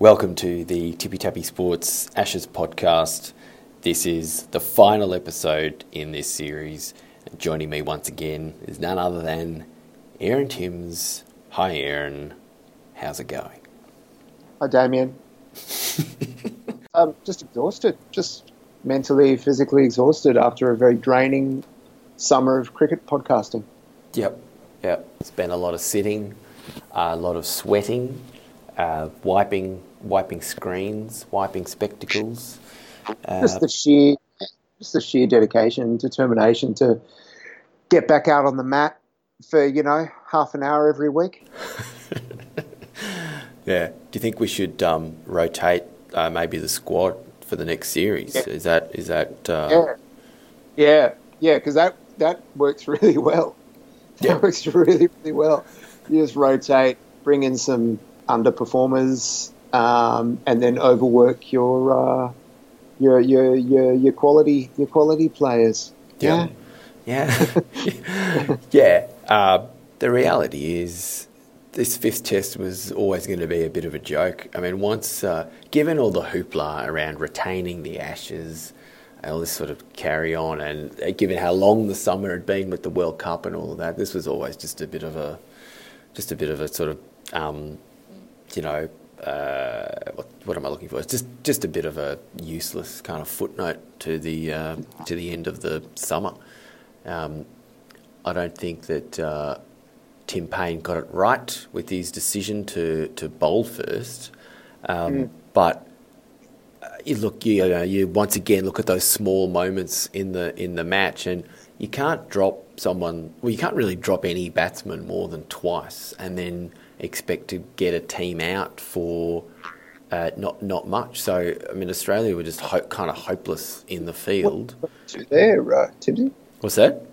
Welcome to the Tippy Tappy Sports Ashes podcast. This is the final episode in this series. Joining me once again is none other than Aaron Timms. Hi, Aaron. How's it going? Hi, Damien. I'm just exhausted, just mentally, physically exhausted after a very draining summer of cricket podcasting. Yep, yep. It's been a lot of sitting, a lot of sweating, uh, wiping, wiping screens, wiping spectacles. Uh, just the sheer, just the sheer dedication, determination to get back out on the mat for you know half an hour every week. yeah. Do you think we should um, rotate uh, maybe the squad for the next series? Yeah. Is that is that? Uh... Yeah, yeah, yeah. Because that that works really well. That yeah. works really really well. You just rotate, bring in some underperformers, um, and then overwork your, uh, your your your your quality your quality players. Yeah, yeah, yeah. yeah. Uh, the reality is, this fifth test was always going to be a bit of a joke. I mean, once uh, given all the hoopla around retaining the Ashes, all this sort of carry on, and uh, given how long the summer had been with the World Cup and all of that, this was always just a bit of a, just a bit of a sort of um, you know, uh, what, what, am I looking for? It's just just a bit of a useless kind of footnote to the uh, to the end of the summer. Um, I don't think that uh, Tim Paine got it right with his decision to to bowl first, um, mm. but. Uh, you look, you, know, you once again look at those small moments in the in the match, and you can't drop someone. Well, you can't really drop any batsman more than twice, and then expect to get a team out for uh, not not much. So I mean, Australia were just ho- kind of hopeless in the field. What there, uh, Timsy? What's that?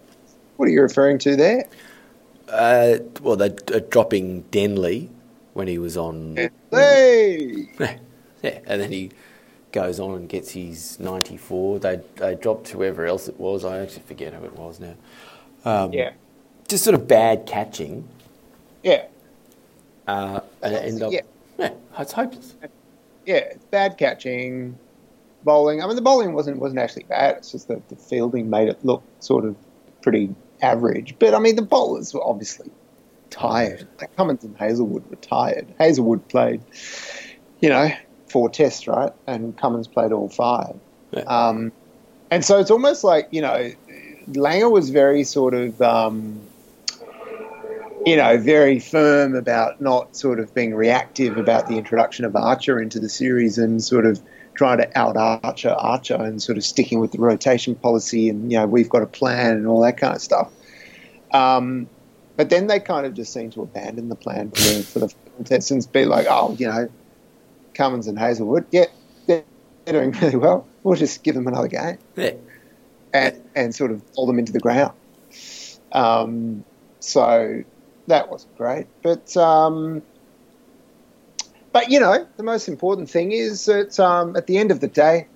What are you referring to there? Uh, well, they're uh, dropping Denley when he was on. Hey. yeah, and then he goes on and gets his 94. They they dropped whoever else it was. I actually forget who it was now. Um, yeah. Just sort of bad catching. Yeah uh, and end up. Yeah. yeah, it's hopeless. Yeah, it's bad catching, bowling. I mean, the bowling wasn't wasn't actually bad. It's just that the fielding made it look sort of pretty average. But I mean, the bowlers were obviously tired. Like Cummins and Hazlewood were tired. Hazlewood played, you know, four tests, right? And Cummins played all five. Yeah. Um, and so it's almost like you know, Langer was very sort of. Um, you know, very firm about not sort of being reactive about the introduction of Archer into the series and sort of trying to out Archer Archer and sort of sticking with the rotation policy and you know we've got a plan and all that kind of stuff. Um, but then they kind of just seem to abandon the plan for the, for the contestants, be like, oh, you know, Cummins and Hazlewood, yeah, they're, doing really well. We'll just give them another game, yeah. and and sort of pull them into the ground. Um, so that wasn't great. But um, but you know, the most important thing is that um, at the end of the day,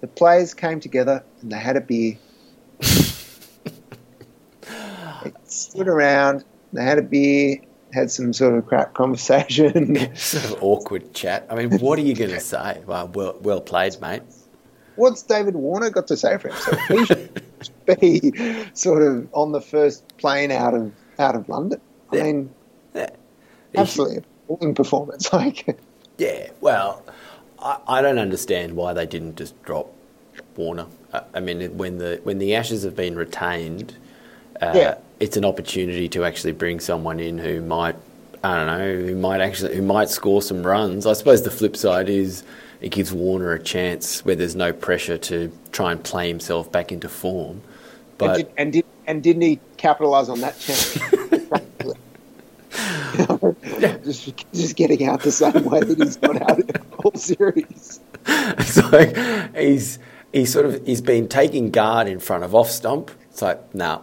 the players came together and they had a beer. they stood around, they had a beer, had some sort of crap conversation. sort of awkward chat. I mean, what are you going to say? Well, well, well played, mate. What's David Warner got to say for himself? He should be sort of on the first plane out of out of London. I yeah. mean, yeah. absolutely appalling performance. Like, yeah. Well, I, I don't understand why they didn't just drop Warner. I, I mean, when the when the Ashes have been retained, uh, yeah. it's an opportunity to actually bring someone in who might. I don't know who might actually who might score some runs. I suppose the flip side is it gives Warner a chance where there's no pressure to try and play himself back into form. But and, did, and, did, and didn't he capitalise on that chance? just, just getting out the same way that he's got out in the whole series. so he's he's sort of he's been taking guard in front of off stump. It's like nah,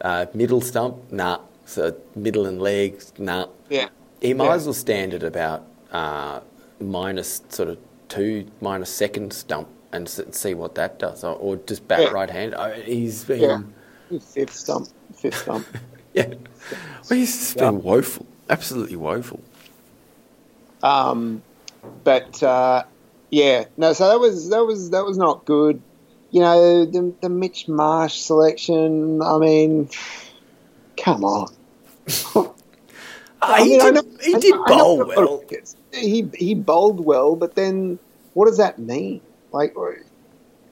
uh, middle stump nah, so middle and legs nah. Yeah. He might yeah. as well stand at about uh, minus sort of two minus second stump and see what that does, or, or just bat yeah. right hand. I mean, he's been yeah. fifth stump, fifth stump. yeah, well, he's been woeful absolutely woeful. Um, but uh, yeah, no. So that was that was that was not good. You know, the, the Mitch Marsh selection. I mean, come on. Uh, he, mean, I did, know- he did know- I bowl well. He he bowled well, but then what does that mean? Like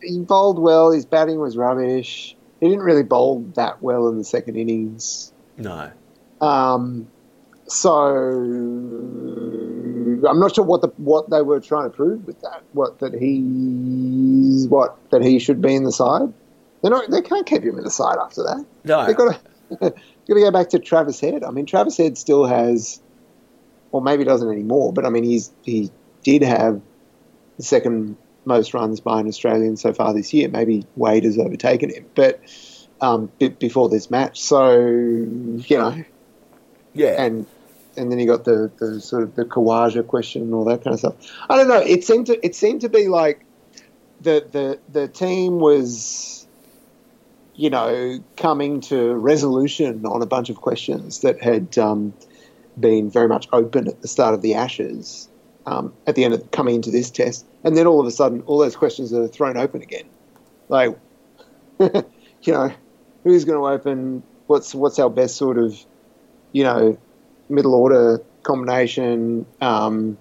he bowled well. His batting was rubbish. He didn't really bowl that well in the second innings. No. Um, so I'm not sure what the what they were trying to prove with that. What that he's what that he should be in the side. They're not. They can't keep him in the side after that. No. They've got to got to go back to Travis Head. I mean, Travis Head still has, or maybe doesn't anymore. But I mean, he's he did have the second most runs by an Australian so far this year. Maybe Wade has overtaken him, but um, before this match. So you know, yeah. and and then you got the, the sort of the Khawaja question and all that kind of stuff. I don't know. It seemed to it seemed to be like the the the team was, you know, coming to resolution on a bunch of questions that had um, been very much open at the start of the Ashes. Um, at the end of coming into this test, and then all of a sudden, all those questions are thrown open again. Like, you know, who's going to open? What's what's our best sort of, you know, middle order combination? Um,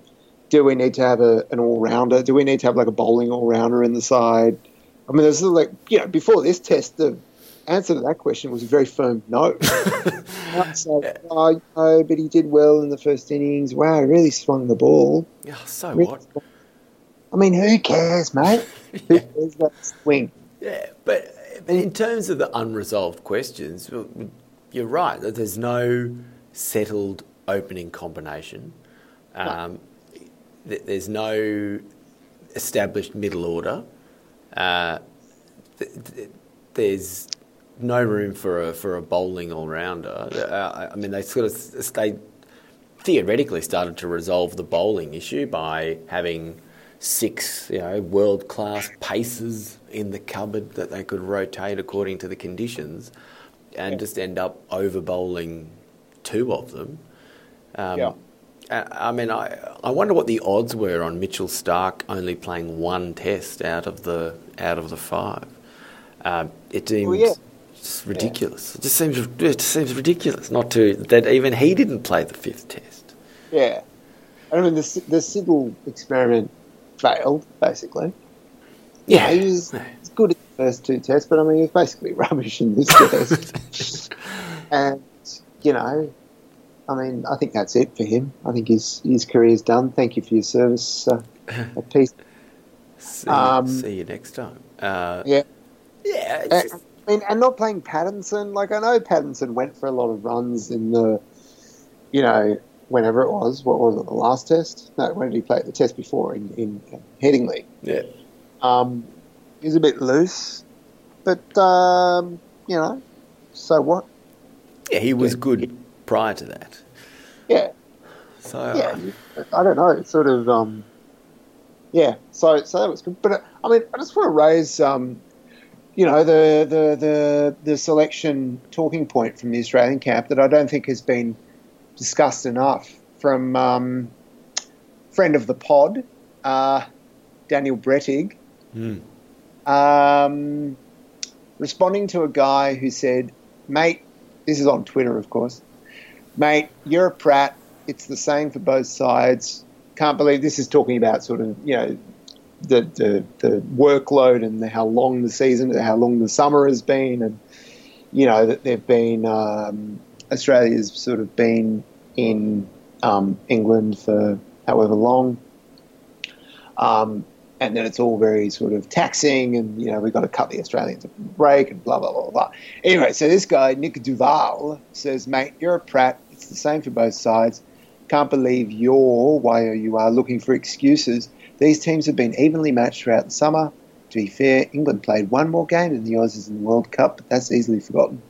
do we need to have a, an all rounder? Do we need to have like a bowling all rounder in the side? I mean, there's like you know before this test, the answer to that question was a very firm no. so, oh, no, but he did well in the first innings. Wow, he really swung the ball. Yeah, so Really what? swung- I mean, who cares, mate? Who cares about swing? Yeah, but, but in terms of the unresolved questions, you're right. that There's no settled opening combination. Um, th- there's no established middle order. Uh, th- th- there's no room for a for a bowling all rounder. Uh, I mean, they sort of they theoretically started to resolve the bowling issue by having six, you know, world class paces in the cupboard that they could rotate according to the conditions, and just end up over bowling two of them. Um, Yeah. I mean, I, I wonder what the odds were on Mitchell Starc only playing one test out of the out of the five. Um, it seems Well, yeah. ridiculous. It just seems it just seems ridiculous not to that even he didn't play the fifth test. Yeah. I mean, the, the Siddle experiment failed, basically. Yeah. he was, he was good in the first two tests, but I mean, he was basically rubbish in this test. and, you know, I mean, I think that's it for him. I think his, his career's done. Thank you for your service uh, peace. See, Um, see you next time. Uh, Yeah. yeah, just- I mean, and not playing Pattinson. Like, I know Pattinson went for a lot of runs in the, you know, whenever it was. What was it, the last test? No, when did he play? The test before in, in Headingley. yeah. Um, he's a bit loose, but um, you know, so what? Yeah, he was Yeah. good prior to that. Yeah, So uh, yeah. I don't know. It's sort of um, yeah. So so that was good. But uh, I mean, I just want to raise um, you know, the the the the selection talking point from the Australian camp that I don't think has been discussed enough from um, friend of the pod, uh, Daniel Brettig. hmm. um, responding to a guy who said, "Mate, this is on Twitter, of course. Mate, you're a prat. It's the same for both sides. Can't believe this is talking about sort of you know the the, the workload and the, how long the season, how long the summer has been, and you know that they've been um, Australia's sort of been in um, England for however long." Um, and then it's all very sort of taxing, and you know we've got to cut the Australians a break, and blah blah blah blah. Anyway, so this guy Nick Duval says, "Mate, you're a prat. It's the same for both sides. Can't believe you're why you are looking for excuses. These teams have been evenly matched throughout the summer. To be fair, England played one more game than the Aussies in the World Cup, but that's easily forgotten."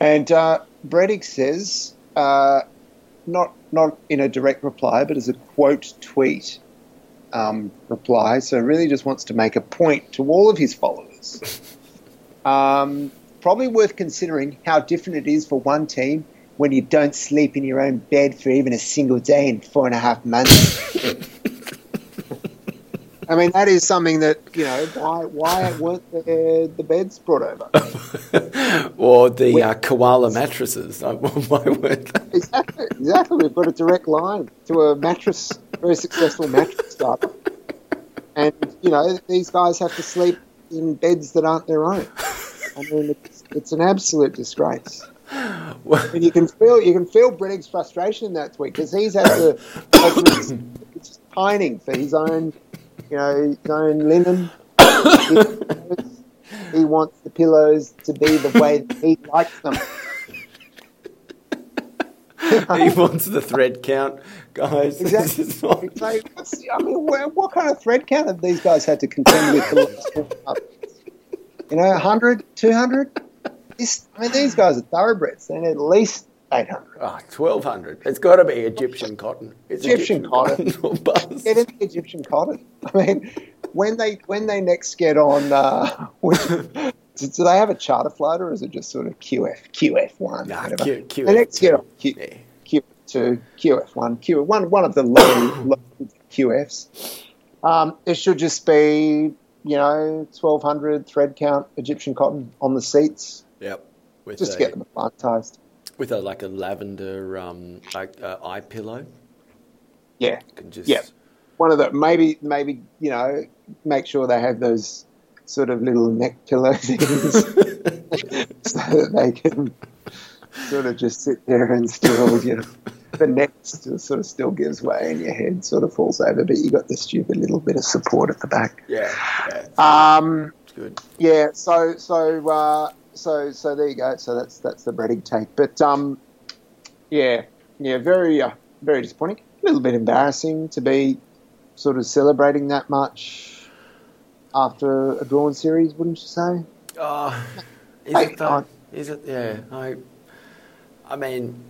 And uh, Brettig says, uh, not not in a direct reply, but as a quote tweet um, reply. So really just wants to make a point to all of his followers. Um, probably worth considering how different it is for one team when you don't sleep in your own bed for even a single day in four and a half months. I mean, that is something that you know. Why why weren't the, the beds brought over? or the uh, koala mattresses? why weren't they? Exactly, exactly. We've got a direct line to a mattress, very successful mattress startup, and you know these guys have to sleep in beds that aren't their own. I mean, it's, it's an absolute disgrace. and you can feel you can feel Brennick's frustration in that tweet because he's had to he's pining for his own you know his own linen. he wants the pillows to be the way that he likes them. he wants the thread count, guys. Exactly. Like, I mean, what, what, kind of thread count have these guys had to contend with? you know, 100, 200? This, I mean, these guys are thoroughbreds. They need at least 800. Oh, 1200. It's got to be Egyptian cotton. It's Egyptian, Egyptian cotton. cotton Get it Egyptian cotton. I mean, when they when they next get on, uh, do, do, they have a charter flight or is it just sort of QF, QF1? Nah, Q, QF. They next get on Q, yeah. Q2, QF1, Q, one, one of the low, low QFs. Um, it should just be you know, 1200 thread count Egyptian cotton on the seats. Yep. With just a, to get them acclimatized. With a like a lavender um, like uh, eye pillow. Yeah. You can Just... Yeah. One of the maybe maybe you know make sure they have those sort of little neck pillow things so that they can sort of just sit there and still you know the neck sort of still gives way and your head sort of falls over, but you got the stupid little bit of support at the back. Yeah, yeah. Um, it's good. Yeah, so so uh, so so there you go. So that's that's the Brennick take, but um, yeah, yeah, very uh, very disappointing. A little bit embarrassing to be sort of celebrating that much after a drawn series, wouldn't you say? Oh, is hey, it though? Is it? Yeah, I. I mean,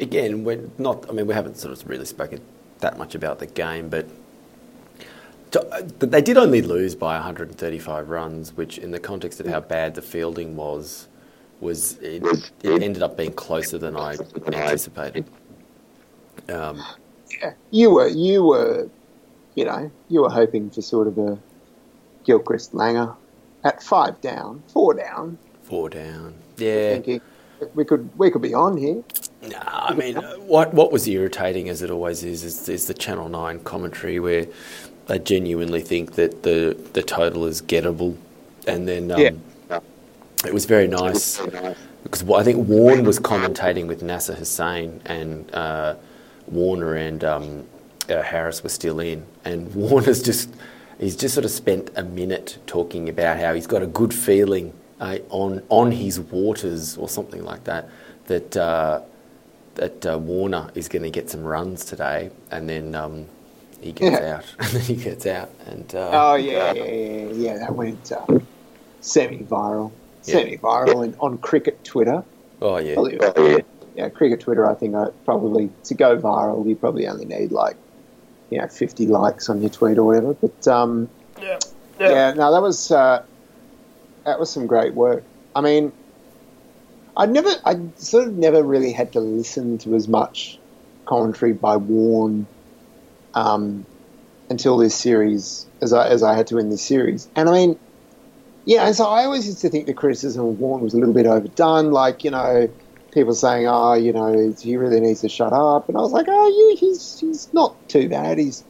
again, we're not. I mean, we haven't sort of really spoken that much about the game, but to, they did only lose by 135 runs, which, in the context of how bad the fielding was, was it, it ended up being closer than I anticipated. Um, yeah, you were you were, you know, you were hoping for sort of a Gilchrist Langer at five down, four down, four down. Yeah, thinking we could we could be on here. I mean, what what was irritating, as it always is, is, is the Channel Nine commentary where they genuinely think that the the total is gettable, and then um, yeah. it was very nice because I think Warne was commentating with Nasser Hussain and uh, Warner and um, uh, Harris were still in, and Warner's just he's just sort of spent a minute talking about how he's got a good feeling uh, on on his waters or something like that that uh, that uh, Warner is going to get some runs today, and then um, he gets yeah. out, and then he gets out, and uh, oh yeah, yeah, yeah, yeah, that went uh, semi-viral, yeah. semi-viral in, on cricket Twitter. Oh yeah. Probably, oh, yeah, yeah, cricket Twitter. I think I uh, probably to go viral, you probably only need like you know 50 likes on your tweet or whatever. But um, yeah, yeah, yeah no, that was uh, that was some great work. I mean, I never, I sort of never really had to listen to as much commentary by Warne um, until this series, as I as I had to in this series. And I mean, yeah, and so I always used to think the criticism of Warne was a little bit overdone. Like, you know, people saying, "Oh, you know, he really needs to shut up," and I was like, "Oh, yeah, he's he's not too bad. He's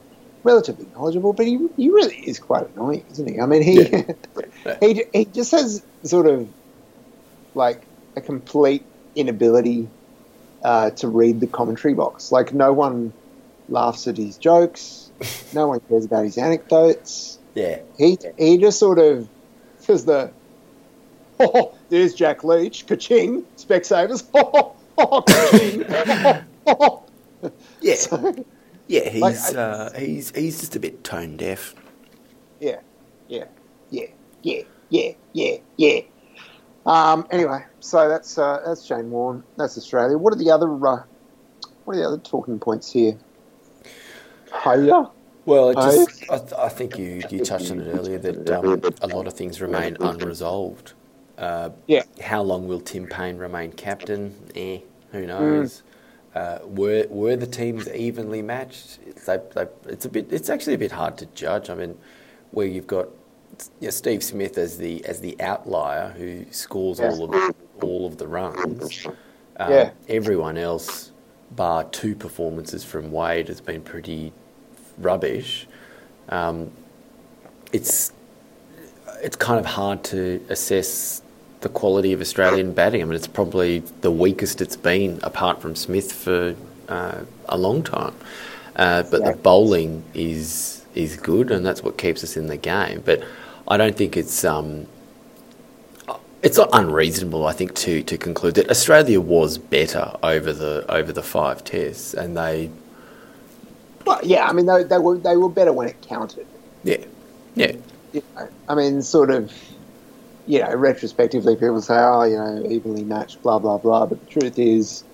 relatively knowledgeable, but he he really is quite annoying, isn't he? I mean, he yeah. he he just has sort of like a complete inability uh, to read the commentary box. Like no one laughs at his jokes, no one cares about his anecdotes. Yeah, he he just sort of says the oh, there's Jack Leach, ka-ching, Specsavers, oh, oh, ka-ching, oh, yeah. So, yeah, he's like, uh, he's he's just a bit tone deaf. Yeah, yeah, yeah, yeah, yeah, yeah, yeah. Um, anyway, so that's uh, that's Shane Warne. That's Australia. What are the other uh, what are the other talking points here? Hiya. Well, just, I, th- I, think you, you touched on it earlier that um, a lot of things remain unresolved. Uh, yeah. How long will Tim Paine remain captain? Eh, who knows? Mm. Uh, were were the teams evenly matched? They, they, it's a bit. It's actually a bit hard to judge. I mean, where you've got know, Steve Smith as the as the outlier who scores Yeah. all of all of the runs. Um, Yeah. Everyone else, bar two performances from Wade, has been pretty rubbish. Um, it's it's kind of hard to assess the quality of Australian batting. I mean, it's probably the weakest it's been, apart from Smith, for uh, a long time. Uh, but Yeah. the bowling is is good, and that's what keeps us in the game. But I don't think it's um, it's not unreasonable. I think to to conclude that Australia was better over the over the five tests, and they Well, yeah, I mean, they, they were they were better when it counted. yeah yeah You know, I mean, sort of, you know, retrospectively, people say, oh, you know, evenly matched, blah blah blah. But the truth is,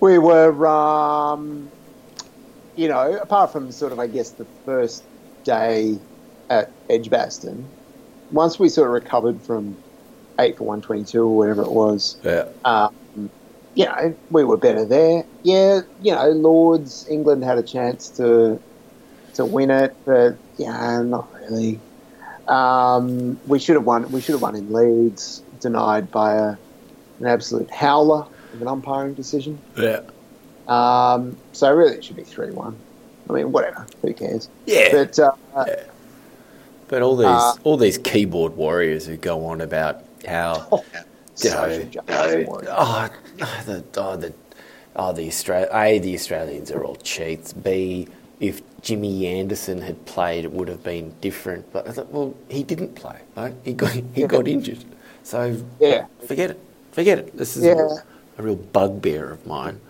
we were, um, you know, apart from sort of, I guess, the first day at Edgbaston, once we sort of recovered from eight for one twenty two or whatever it was, yeah um, you know, we were better there. Yeah, you know, Lords, England had a chance to to win it, but yeah, not really. Um, we should have won. We should have won in Leeds, denied by a, an absolute howler of an umpiring decision. yeah Um, so really, it should be three one. I mean, whatever. Who cares? yeah. But uh, But all these Uh, all these keyboard warriors who go on about how oh, You know, oh the oh the oh the Austra- a the Australians are all cheats. B if Jimmy Anderson had played, it would have been different. But I thought, well, he didn't play. Right? He got he Yeah. got injured. So Yeah. forget it. Forget it. This is Yeah. a real bugbear of mine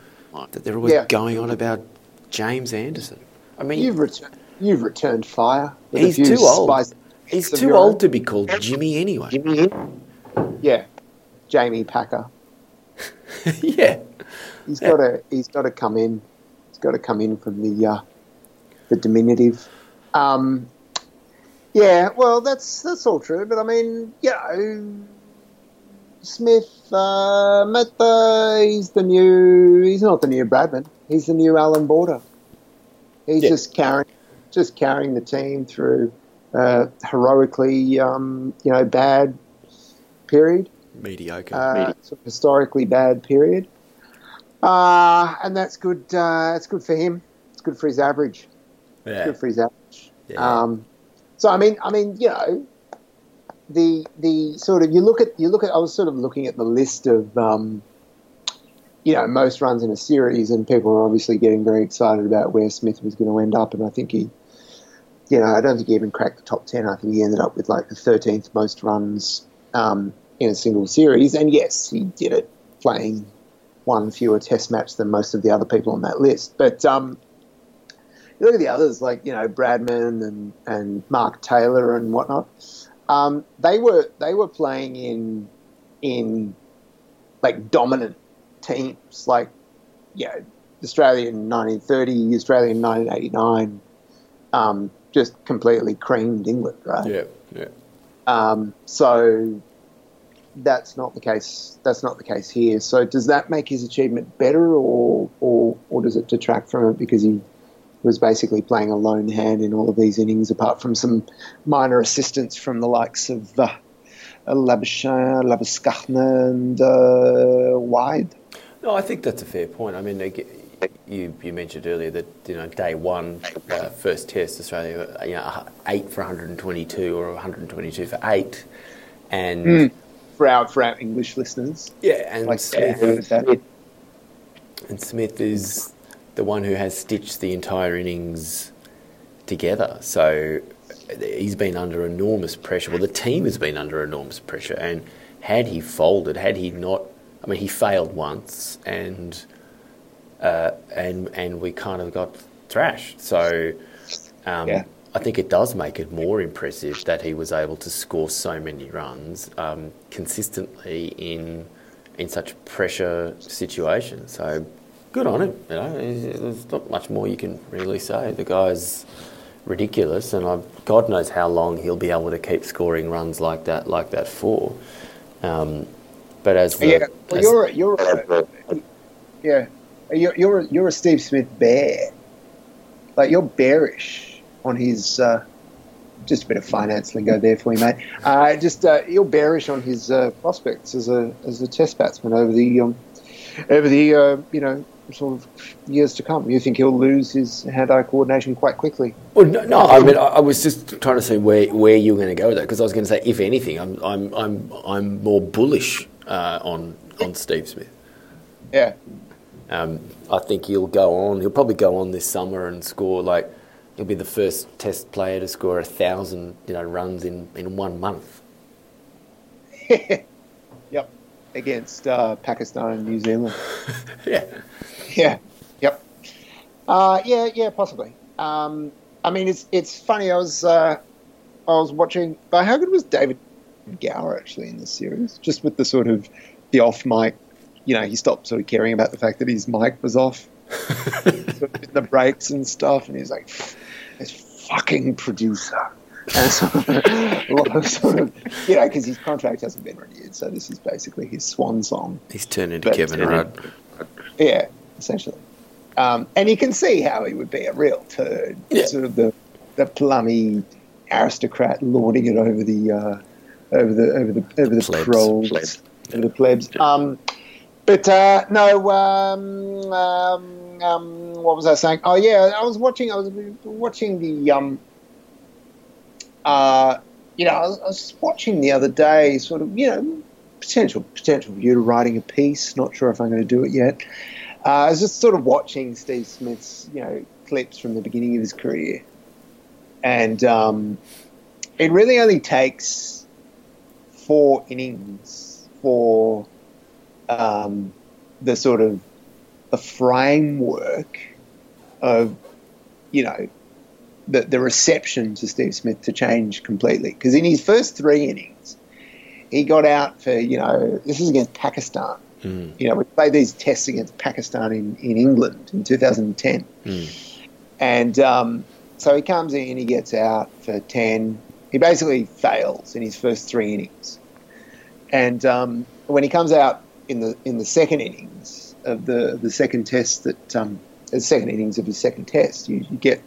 that they're always Yeah. going on about James Anderson. I mean, You've returned. You've returned fire. he's too old. spicy He's too old own. to be called Jimmy anyway. Jimmy. Yeah, Jamie Packer. yeah. He's Yeah. got to. He's got to come in. He's got to come in from the uh, the diminutive. Um, yeah, well, that's that's all true. But I mean, you know, Smith, uh, Meta, he's the new. He's not the new Bradman. He's the new Allan Border. He's Yeah. just carrying, just carrying the team through uh, heroically, um, you know, bad period Mediocre. uh, sort of historically bad period. Uh, and that's good. Uh, it's good for him. It's good for his average. yeah. Good for his average. Yeah. Um, so I mean, I mean, you know, the the sort of you look at you look at. I was sort of looking at the list of. Um, you know, most runs in a series, and people were obviously getting very excited about where Smith was going to end up. And I think he, you know, I don't think he even cracked the top 10. I think he ended up with like the 13th most runs um, in a single series. And yes, he did it playing one fewer test match than most of the other people on that list. But um, you look at the others, like, you know, Bradman and, and Mark Taylor and whatnot. Um, they were they were playing in in like dominant teams, like you know, Australia in 1930, Australia in 1989, um, just completely creamed England, right? yeah. Yeah. Um, so that's not the case. That's not the case here. So does that make his achievement better, or or or does it detract from it because he was basically playing a lone hand in all of these innings, apart from some minor assistance from the likes of uh, Labuschagne, Labuschagne, and uh, Wade. No, I think that's a fair point. I mean, you you mentioned earlier that you know day one, uh, first test, Australia, you know, eight for 122 or 122 for eight, and Mm. For our for our English listeners, yeah, and like Smith, and Smith is the one who has stitched the entire innings together. So he's been under enormous pressure. Well, the team has been under enormous pressure, and had he folded, had he not, I mean, he failed once, and uh, and and we kind of got thrashed. So um, Yeah. I think it does make it more impressive that he was able to score so many runs um, consistently in in such pressure situations. So good on him. You know, there's not much more you can really say. The guy's ridiculous, and I, God knows how long he'll be able to keep scoring runs like that, like that for. Um, but as the, Yeah, well, as- you're you're a, yeah, you're you're a, you're a Steve Smith bear. Like you're bearish on his uh, just a bit of finance lingo there for you, mate. Uh, just uh, you're bearish on his uh, prospects as a as a test batsman over the um, over the uh, you know sort of years to come. You think he'll lose his hand-eye coordination quite quickly? Well, no, no I mean, I, was just trying to see where, where you were going to go with that because I was going to say, if anything, I'm I'm I'm I'm more bullish uh, on on Steve Smith. Yeah. Um, I think he'll go on. He'll probably go on this summer and score like he'll be the first Test player to score a thousand, you know, runs in, in one month. yep, against uh, Pakistan and New Zealand. yeah, yeah, yep, uh, yeah, yeah, possibly. Um, I mean, it's it's funny. I was uh, I was watching. But how good was David Gower actually in this series? Just with the sort of the off mic. You know, he stopped sort of caring about the fact that his mic was off. the breaks and stuff, and he's like, "This fucking producer." And sort of, sort of, you know, because his contract hasn't been renewed, so this is basically his swan song. He's turned into but, Kevin Rudd. Yeah, essentially. Um, and you can see how he would be a real turd. Yeah. Sort of the the plummy aristocrat lording it over the uh, over the over the over the plebs. pros plebs. and the plebs. Um, but uh, no, um, um, um, what was I saying? Oh yeah, I was watching. I was watching the. Um, uh, you know, I was, I was watching the other day. Sort of, you know, potential potential view to writing a piece. Not sure if I'm going to do it yet. Uh, I was just sort of watching Steve Smith's, you know, clips from the beginning of his career, and um, it really only takes four innings for um, the sort of the framework of you know the the reception to Steve Smith to change completely. Because in his first three innings he got out for you know this is against Pakistan. Mm. you know we played these tests against Pakistan in, in England in 2010 mm. and um, so he comes in he gets out for 10 he basically fails in his first three innings. And um, when he comes out in the in the second innings of the the second test that um, the second innings of his second test, you, you, get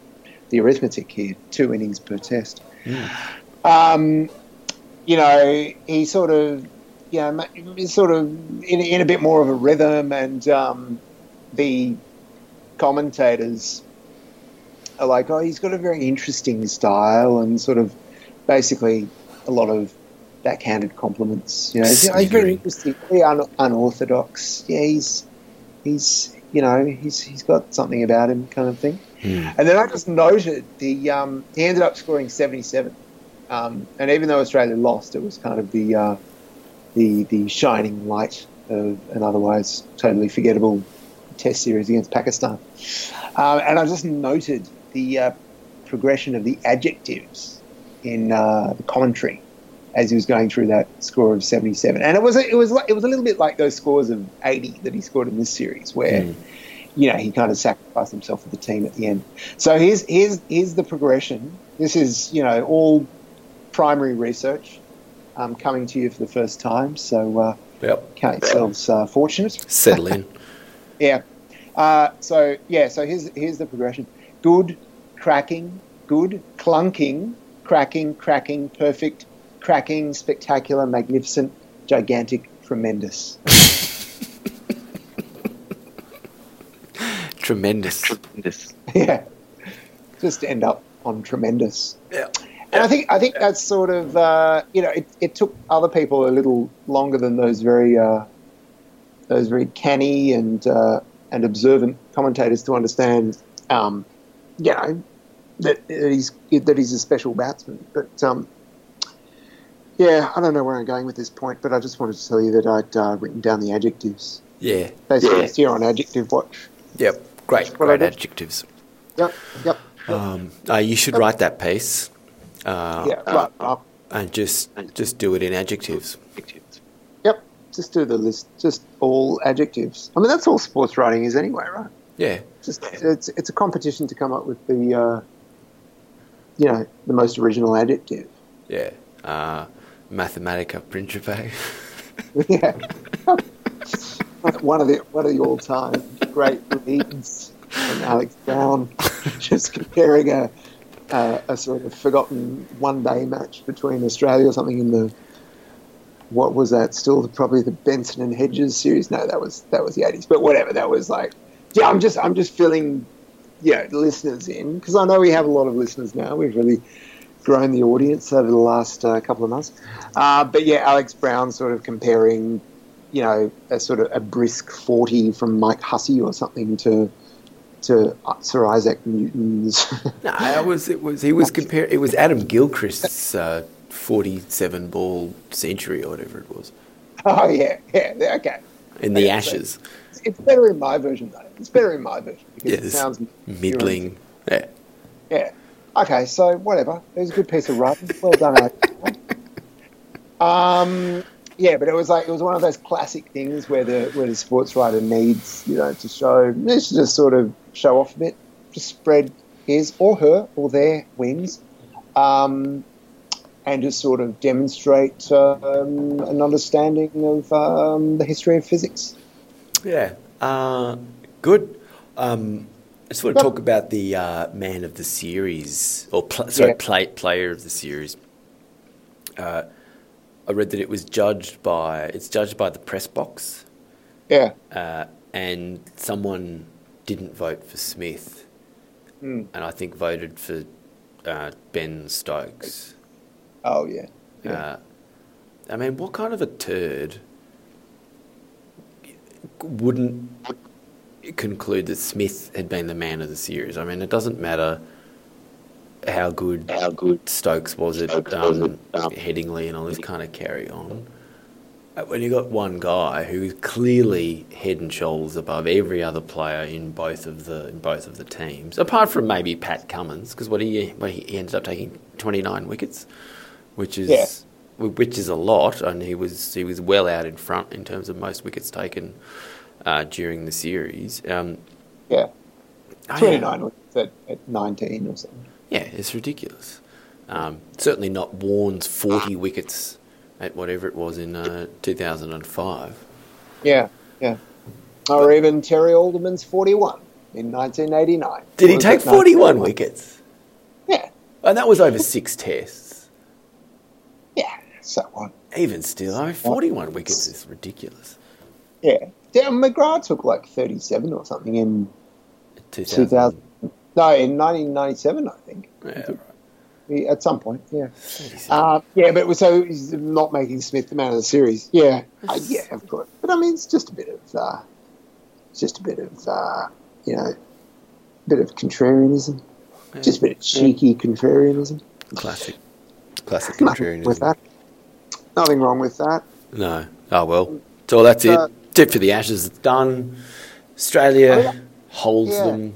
the arithmetic here: two innings per test. Mm. Um, you know, he sort of, you know, sort of in, in a bit more of a rhythm, and um, the commentators are like, "Oh, he's got a very interesting style," and sort of basically a lot of backhanded compliments. You know, he's, he's very interesting, very un- unorthodox. Yeah, he's he's you know he's he's got something about him, kind of thing. Mm. And then I just noted the um, he ended up scoring seventy seven, um, and even though Australia lost, it was kind of the uh, the the shining light of an otherwise totally forgettable Test series against Pakistan. Um, and I just noted the uh, progression of the adjectives in uh, the commentary as he was going through that score of 77. And it was it was it was a little bit like those scores of 80 that he scored in this series, where mm. you know he kind of sacrificed himself for the team at the end. So here's here's here's the progression. This is you know all primary research um, coming to you for the first time. So uh, yep. count yourselves uh, fortunate. Settle in. yeah. Uh, so yeah. So here's here's the progression. Good, cracking, good, clunking, cracking, cracking, perfect, cracking, spectacular, magnificent, gigantic, tremendous. tremendous. Tremendous. Yeah. Just end up on tremendous. Yeah. And I think I think that's sort of uh, you know it, it took other people a little longer than those very uh, those very canny and uh, and observant commentators to understand um, you know that, that he's that he's a special batsman. But um, yeah, I don't know where I'm going with this point, but I just wanted to tell you that I'd uh, written down the adjectives. Yeah. Basically, yeah. it's here on Adjective Watch. Yep. Great. Great adjectives. Yep. Yep. Um, uh, you should yep. write that piece. Uh, yeah. Right. Uh, and just just do it in adjectives. Yep. Just do the list. Just all adjectives. I mean, that's all sports writing is anyway, right? Yeah. Just it's it's a competition to come up with the uh, you know the most original adjective. Yeah. Mathematica Principe. yeah. one of the one of the all time great from Alex Brown, just comparing a uh, a sort of forgotten one day match between Australia or something in the what was that? Still probably the Benson and Hedges series. No, that was that was the eighties. But whatever. That was like, yeah. I'm just I'm just filling, yeah listeners in because I know we have a lot of listeners now. We've really grown the audience over the last uh, couple of months. Uh, but yeah, Alex Brown sort of comparing, you know, a sort of a brisk forty from Mike Hussey or something to to Sir Isaac Newton's. no, it was it was he was comparing. It was Adam Gilchrist's uh, forty-seven ball century or whatever it was. Oh yeah, yeah, okay. In the Ashes. It's better in my version though. It's better in my version because yeah, it sounds middling. Yeah. Yeah. Okay, so whatever. It was a good piece of writing. Well done. um, yeah, but it was like it was one of those classic things where the where the sports writer needs you know to show needs to just sort of show off a bit, just spread his or her or their wings, um, and just sort of demonstrate um, an understanding of um, the history of physics. Yeah, uh, good. Um, I just want to talk about the uh, man of the series, or pl- sorry, yeah. play, player of the series. Uh, I read that it was judged by it's judged by the press box. Yeah. Uh, and someone didn't vote for Smith, mm. and I think voted for uh, Ben Stokes. Oh yeah. yeah. Uh, I mean, what kind of a turd wouldn't conclude that Smith had been the man of the series? I mean, it doesn't matter how good how good Stokes was at um, Headingley and all this kind of carry on. Uh, when you got one guy who is clearly head and shoulders above every other player in both of the in both of the teams, apart from maybe Pat Cummins, because what he well, he ended up taking twenty nine wickets, which is yeah. which is a lot, and he was he was well out in front in terms of most wickets taken uh, during the series. Um, yeah, twenty nine wickets at, at nineteen or something. Yeah, it's ridiculous. Um, certainly not Warne's 40 wickets at whatever it was in uh, 2005. Yeah, yeah. Or but, even Terry Alderman's 41 in 1989. Did he take 41 wickets? Yeah. And that was over six tests. Yeah, so what? Even still, I mean, 41 wickets is ridiculous. Yeah. Damn, McGrath took like 37 or something in 2000. 2000 no, in 1997, I think. Yeah, right. At some point, yeah. Uh, yeah, but so he's not making Smith the man of the series. Yeah, uh, yeah, of course. But I mean, it's just a bit of, uh, just a bit of, uh, you know, a bit of contrarianism. Yeah. Just a bit of cheeky contrarianism. Classic, classic contrarianism. with that. Nothing wrong with that. No. Oh well. So that's it. Tip for the Ashes. It's done. Australia oh, yeah. holds yeah. them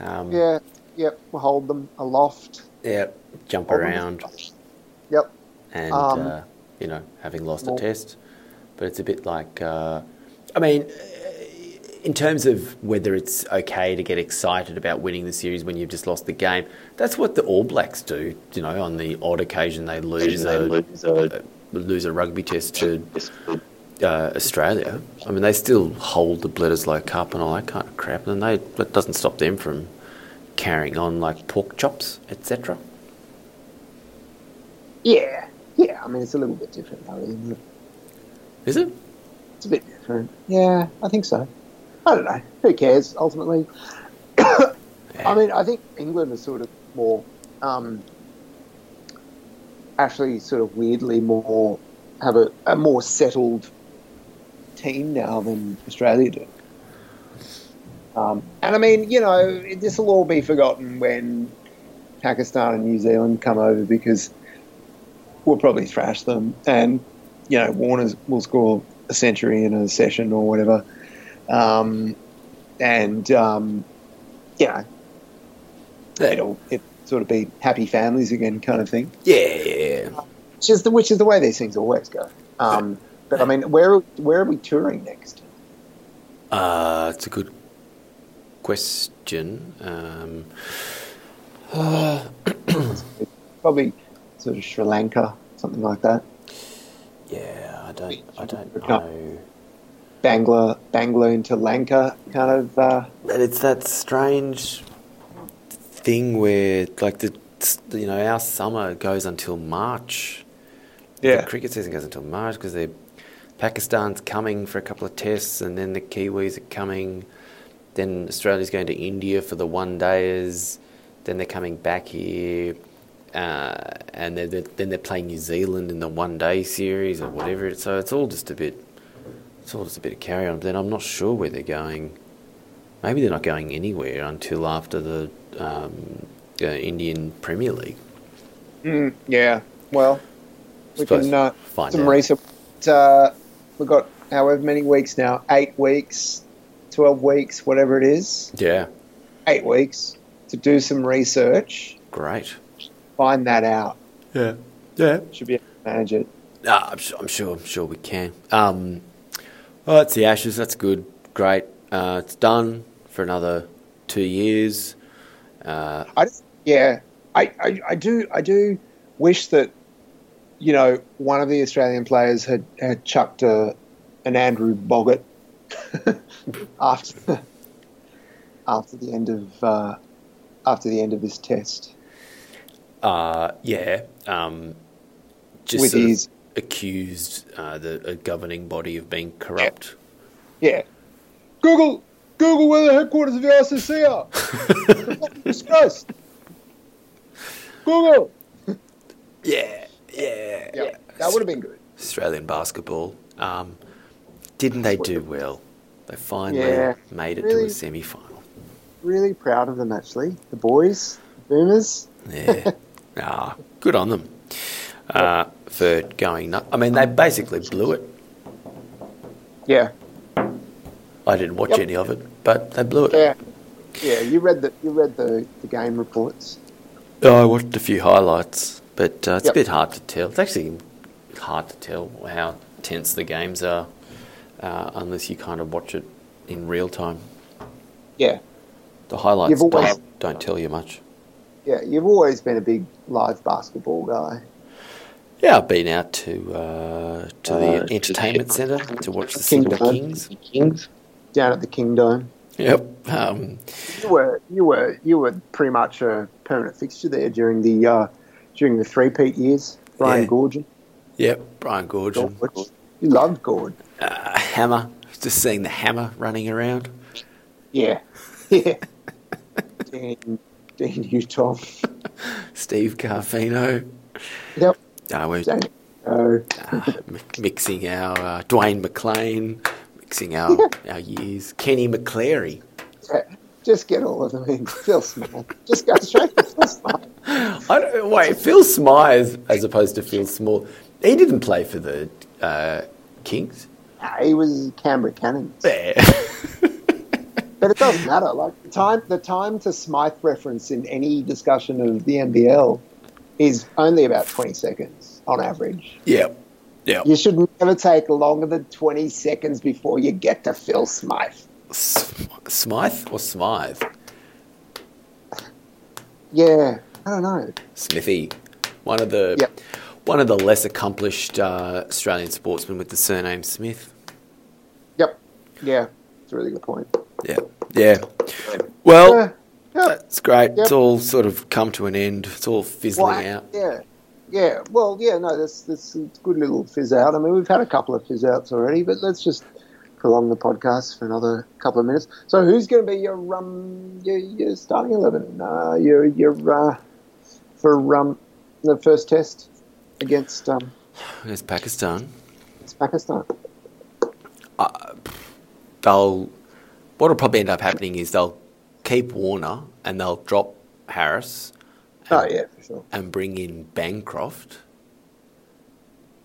um, yeah, yep, we'll hold them aloft. Yep, jump around. Yep. And, um, uh, you know, having lost well, a test. But it's a bit like, uh, I mean, in terms of whether it's okay to get excited about winning the series when you've just lost the game, that's what the All Blacks do. You know, on the odd occasion they lose, a, lose a, lose a rugby test to uh, Australia, I mean, they still hold the Bledisloe like Cup and all that kind of crap, and they that doesn't stop them from carrying on like pork chops, etc. Yeah, yeah. I mean, it's a little bit different, though, isn't it? Is it? It's a bit different. Yeah, I think so. I don't know. Who cares? Ultimately, yeah. I mean, I think England is sort of more, um, actually, sort of weirdly more have a, a more settled team now than Australia do. Um, and I mean, you know, this will all be forgotten when Pakistan and New Zealand come over because we'll probably thrash them. And, you know, Warner will score a century in a session or whatever. Um, and, um, you know, it'll it sort of be happy families again kind of thing. Yeah. Which is the, which is the way these things always go. Um, but I mean, where where are we touring next? Uh, it's a good question. Um, uh, Probably sort of Sri Lanka, something like that. Yeah, I don't, I don't know. Bangla, Bangla into Lanka, kind of. Uh, and it's that strange thing where, like, the you know, our summer goes until March. Yeah. The cricket season goes until March because they Pakistan's coming for a couple of tests, and then the Kiwis are coming. Then Australia's going to India for the one days. Then they're coming back here, uh, and they're, they're, then they're playing New Zealand in the one day series or whatever. So it's all just a bit, it's all just a bit of carry on. Then I'm not sure where they're going. Maybe they're not going anywhere until after the um, uh, Indian Premier League. Mm, yeah. Well, we can uh, find some out. research. Uh, we've got however many weeks now. Eight weeks, twelve weeks, whatever it is. Yeah, Eight weeks to do some research. great. Find that out. Yeah, yeah. Should be able to manage it. Ah, I'm, sure, I'm sure. I'm sure we can. Um, well, that's the Ashes. That's good. Great. Uh, it's done for another two years. Uh, I just, yeah, I, I, I do, I do wish that, you know, one of the Australian players had, had chucked a, an Andrew Bogut after after the end of uh, after the end of this test uh, yeah. Um, just with his accused uh, the a governing body of being corrupt. yeah. Google, Google, where the headquarters of the ICC are. Disgrace. Google. Yeah, yeah, Yeah, that would have been good. Australian basketball. Um, didn't they do well? They finally Yeah, made it to really. a semi final. Really proud of them, actually. The boys, the boomers. Yeah. ah, good on them uh, for going nuts. I mean, they basically blew it. Yeah, I didn't watch Yep. any of it, but they blew it. yeah, yeah. You read the you read the, the game reports. Oh, I watched a few highlights, but uh, it's Yep. a bit hard to tell. It's actually hard to tell how tense the games are uh, unless you kind of watch it in real time. Yeah, The highlights always- don't, don't tell you much. yeah. You've always been a big live basketball guy. Yeah, I've been out to uh, to Uh, the entertainment centre to watch the King Sydney Dome. Kings. Kings down at the Kingdom. Yep. Um, You were you were you were pretty much a permanent fixture there during the uh, during the three peat years. Brian Yeah. Gorgon. yep. Brian Goorjian. You loved Gord. Uh, hammer. Just seeing the hammer running around. Yeah. Yeah. Dan, Dan Utah. Steve Carfino. Yep. Uh, we're uh, mi- mixing our uh, Dwayne McClain, mixing our, our years. Kenny McClary. yeah. Just get all of them in. Phil Smith. Just go straight to Phil Smith. I don't, wait, Phil Smythe as opposed to Phil Small. He didn't play for the uh, Kings. Nah, he was Canberra Cannons. Yeah. But it doesn't matter. Like the time, the time to Smythe reference in any discussion of the NBL is only about twenty seconds on average. yep. Yep. You should never take longer than twenty seconds before you get to Phil Smythe. S- Smythe or Smythe? Yeah, I don't know. Smithy. One of the Yep. one of the less accomplished uh, Australian sportsmen with the surname Smith. Yep. Yeah, it's a really good point. Yeah. Yeah. Well, yeah. that's great. It's all sort of come to an end. It's all fizzling Well, out. Yeah, yeah. Well, yeah. No, that's that's a good little fizz out. I mean, we've had a couple of fizz outs already, but let's just prolong the podcast for another couple of minutes. So, who's going to be your um your, your starting eleven? Uh, your your uh, for um the first test against um There's Pakistan. it's Pakistan. They'll. What'll probably end up happening is they'll keep Warner and they'll drop Harris Oh yeah, for sure. and bring in Bancroft.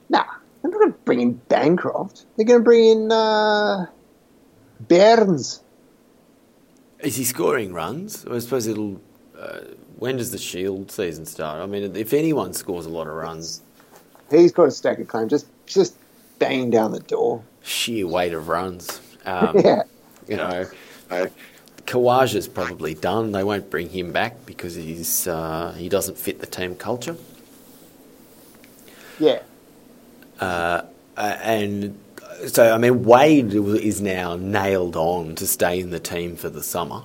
Nah, they're not going to bring in Bancroft. They're going to bring in uh, Burns. Is he scoring runs? I suppose it'll. Uh, when does the Shield season start? I mean, if anyone scores a lot of runs, He's got a stack of claim. Just just banging down the door. sheer weight of runs. Um, yeah. You know, Khawaja's probably done. They won't bring him back because he's uh, he doesn't fit the team culture. Yeah. Uh, and so, I mean, Wade is now nailed on to stay in the team for the summer.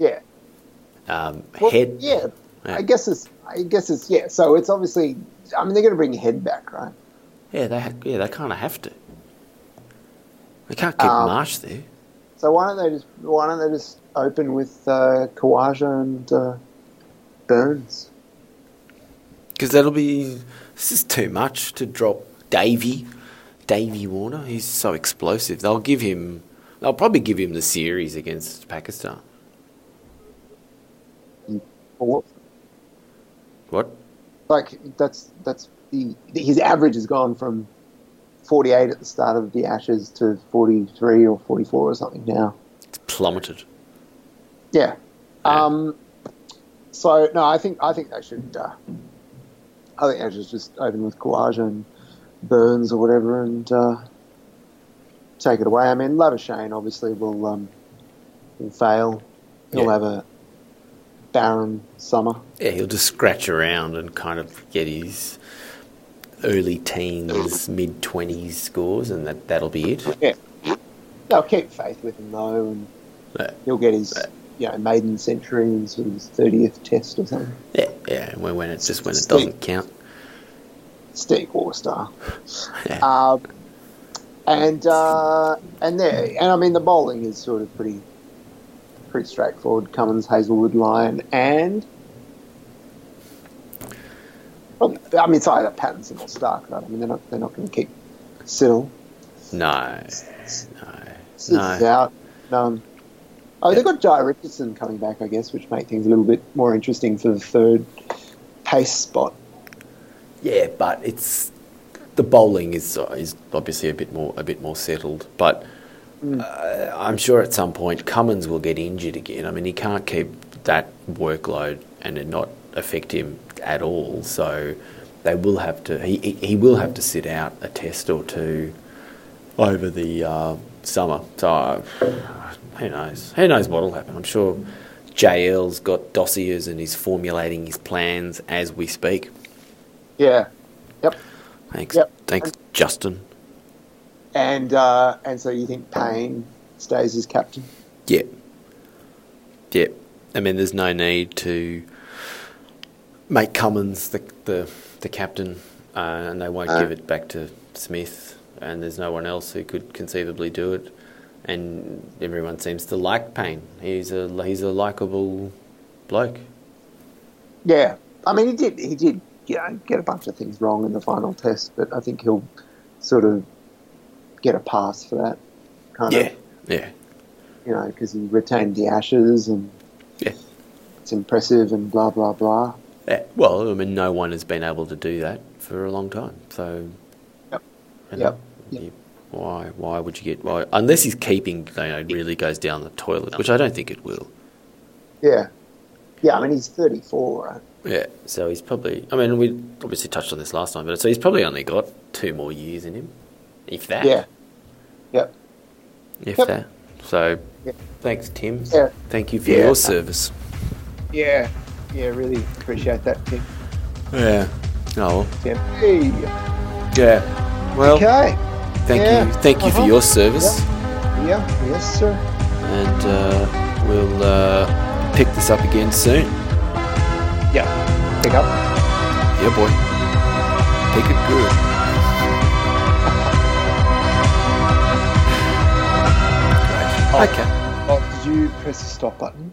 Yeah. Um, Well, head, yeah. Yeah. I guess it's. I guess it's yeah. So it's obviously. I mean, they're going to bring Head back, right? Yeah, they ha- yeah they kind of have to. They can't keep Um, Marsh there. So why don't they just why don't they just open with uh, Khawaja and uh, Burns? Because that'll be. This is too much to drop Davy. Davy Warner. He's so explosive. They'll give him. They'll probably give him the series against Pakistan. What? What? Like that's that's the his average has gone from forty eight at the start of the Ashes to forty three or forty four or something now. It's plummeted. Yeah. Yeah. Um, so no, I think I think they should. Uh, I think they should just open with Khawaja and Burns or whatever and uh, take it away. I mean, Labuschagne obviously will um, will fail. He'll Yeah. have a barren summer. Yeah, he'll just scratch around and kind of get his early teens, mid twenties scores, and that that'll be it. Yeah. They'll keep faith with him though, and Yeah, he'll get his you know maiden sort of his thirtieth test or something. yeah, yeah. When, when it's just when it Steve. doesn't count. Steve Warstar. Yeah. Um, and uh, and there, and I mean the bowling is sort of pretty pretty straightforward. Cummins, Hazlewood, Lyon, and well, I mean it's either Pattinson or Starc. Right? I mean they're not they're not going to keep Siddle. no, no, no. out. Um, oh, they've got Jhye Richardson coming back, I guess, which make things a little bit more interesting for the third pace spot. Yeah, but it's the bowling is uh, is obviously a bit more a bit more settled. But uh, I'm sure at some point Cummins will get injured again. I mean, he can't keep that workload and it not affect him at all. So they will have to. He he, will have to sit out a test or two over the uh, summer. So uh, who knows? Who knows what'll happen? I'm sure. JL's got dossiers and he's formulating his plans as we speak. Yeah. Yep. Thanks, Yep. thanks, Justin. And uh, and so you think Paine stays as captain? Yeah, yeah. I mean, there's no need to make Cummins the the, the captain, uh, and they won't Uh. give it back to Smith. And there's no one else who could conceivably do it. And everyone seems to like Paine. He's a he's a likable bloke. Yeah. I mean, he did. He did. You know, get a bunch of things wrong in the final test, but I think he'll sort of get a pass for that. Kind Yeah, of. yeah, You know, because he retained the Ashes and yeah. it's impressive and blah blah blah. Yeah, well, I mean, no one has been able to do that for a long time. So, Yep. you Yep. know, Yep. you- why? Why would you get? Why, unless he's keeping, you know, really goes down the toilet, which I don't think it will. Yeah. Yeah. I mean, he's thirty-four, right? Yeah. So he's probably. I mean, we obviously touched on this last time, but so he's probably only got two more years in him, if that. Yeah. Yep. If Yep. that. So, Yep. thanks, Tim. Yeah. Thank you for Yeah. your service. Yeah. Yeah. Really appreciate that, Tim. Yeah. Oh. Tim. Hey. Yeah. Well, Okay. thank Yeah. you. Thank you for Uh-huh. your service. Yeah. Yes, sir. and uh, we'll uh, pick this up again soon. Yeah. Pick up. Yeah, boy. Pick it good. Okay. Oh, did you press the stop button?